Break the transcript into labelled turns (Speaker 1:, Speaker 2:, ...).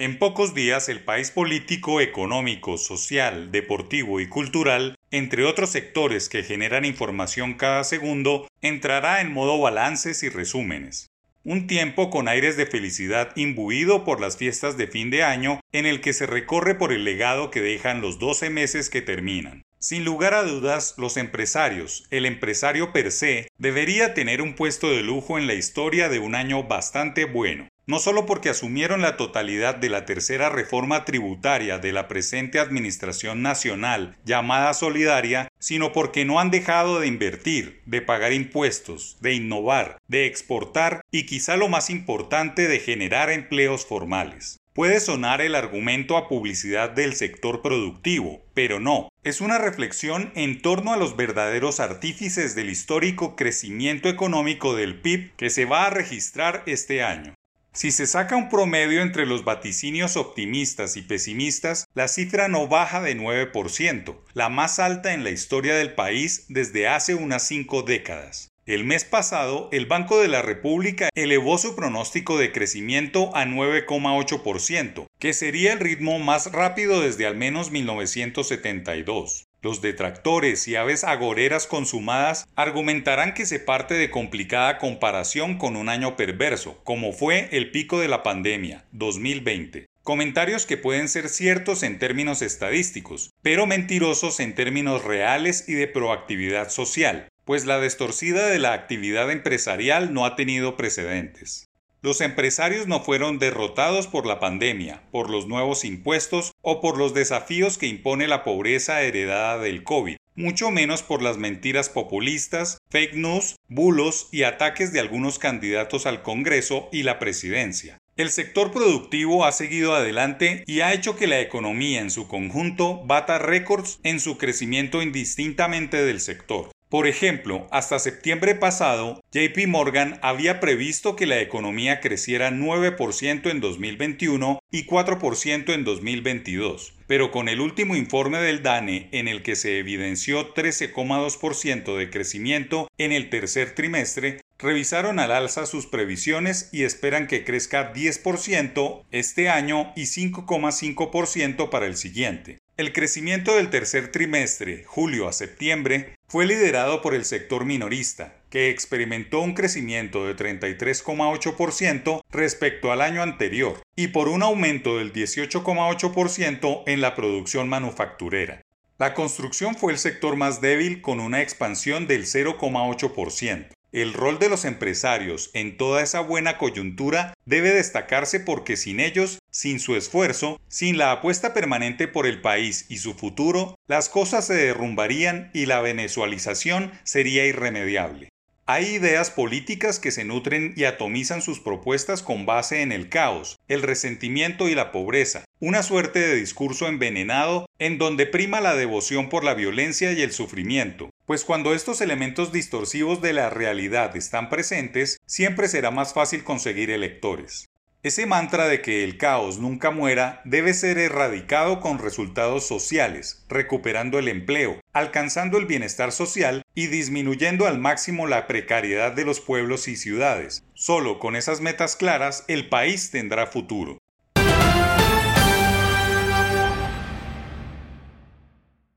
Speaker 1: En pocos días el país político, económico, social, deportivo y cultural, entre otros sectores que generan información cada segundo, entrará en modo balances y resúmenes. Un tiempo con aires de felicidad imbuido por las fiestas de fin de año en el que se recorre por el legado que dejan los 12 meses que terminan. Sin lugar a dudas, los empresarios, el empresario per se, debería tener un puesto de lujo en la historia de un año bastante bueno no solo porque asumieron la totalidad de la tercera reforma tributaria de la presente Administración Nacional llamada Solidaria, sino porque no han dejado de invertir, de pagar impuestos, de innovar, de exportar y quizá lo más importante de generar empleos formales. Puede sonar el argumento a publicidad del sector productivo, pero no, es una reflexión en torno a los verdaderos artífices del histórico crecimiento económico del PIB que se va a registrar este año. Si se saca un promedio entre los vaticinios optimistas y pesimistas, la cifra no baja de 9%, la más alta en la historia del país desde hace unas cinco décadas. El mes pasado, el Banco de la República elevó su pronóstico de crecimiento a 9,8%, que sería el ritmo más rápido desde al menos 1972. Los detractores y aves agoreras consumadas argumentarán que se parte de complicada comparación con un año perverso, como fue el pico de la pandemia, 2020. Comentarios que pueden ser ciertos en términos estadísticos, pero mentirosos en términos reales y de proactividad social, pues la destorcida de la actividad empresarial no ha tenido precedentes. Los empresarios no fueron derrotados por la pandemia, por los nuevos impuestos o por los desafíos que impone la pobreza heredada del COVID, mucho menos por las mentiras populistas, fake news, bulos y ataques de algunos candidatos al Congreso y la presidencia. El sector productivo ha seguido adelante y ha hecho que la economía en su conjunto bata récords en su crecimiento indistintamente del sector. Por ejemplo, hasta septiembre pasado, JP Morgan había previsto que la economía creciera 9% en 2021 y 4% en 2022, pero con el último informe del DANE en el que se evidenció 13,2% de crecimiento en el tercer trimestre, revisaron al alza sus previsiones y esperan que crezca 10% este año y 5,5% para el siguiente. El crecimiento del tercer trimestre, julio a septiembre, fue liderado por el sector minorista, que experimentó un crecimiento de 33,8% respecto al año anterior y por un aumento del 18,8% en la producción manufacturera. La construcción fue el sector más débil con una expansión del 0,8%. El rol de los empresarios en toda esa buena coyuntura debe destacarse porque sin ellos, sin su esfuerzo, sin la apuesta permanente por el país y su futuro, las cosas se derrumbarían y la venezualización sería irremediable. Hay ideas políticas que se nutren y atomizan sus propuestas con base en el caos, el resentimiento y la pobreza, una suerte de discurso envenenado en donde prima la devoción por la violencia y el sufrimiento, pues cuando estos elementos distorsivos de la realidad están presentes, siempre será más fácil conseguir electores. Ese mantra de que el caos nunca muera debe ser erradicado con resultados sociales, recuperando el empleo, alcanzando el bienestar social y disminuyendo al máximo la precariedad de los pueblos y ciudades. Solo con esas metas claras el país tendrá futuro.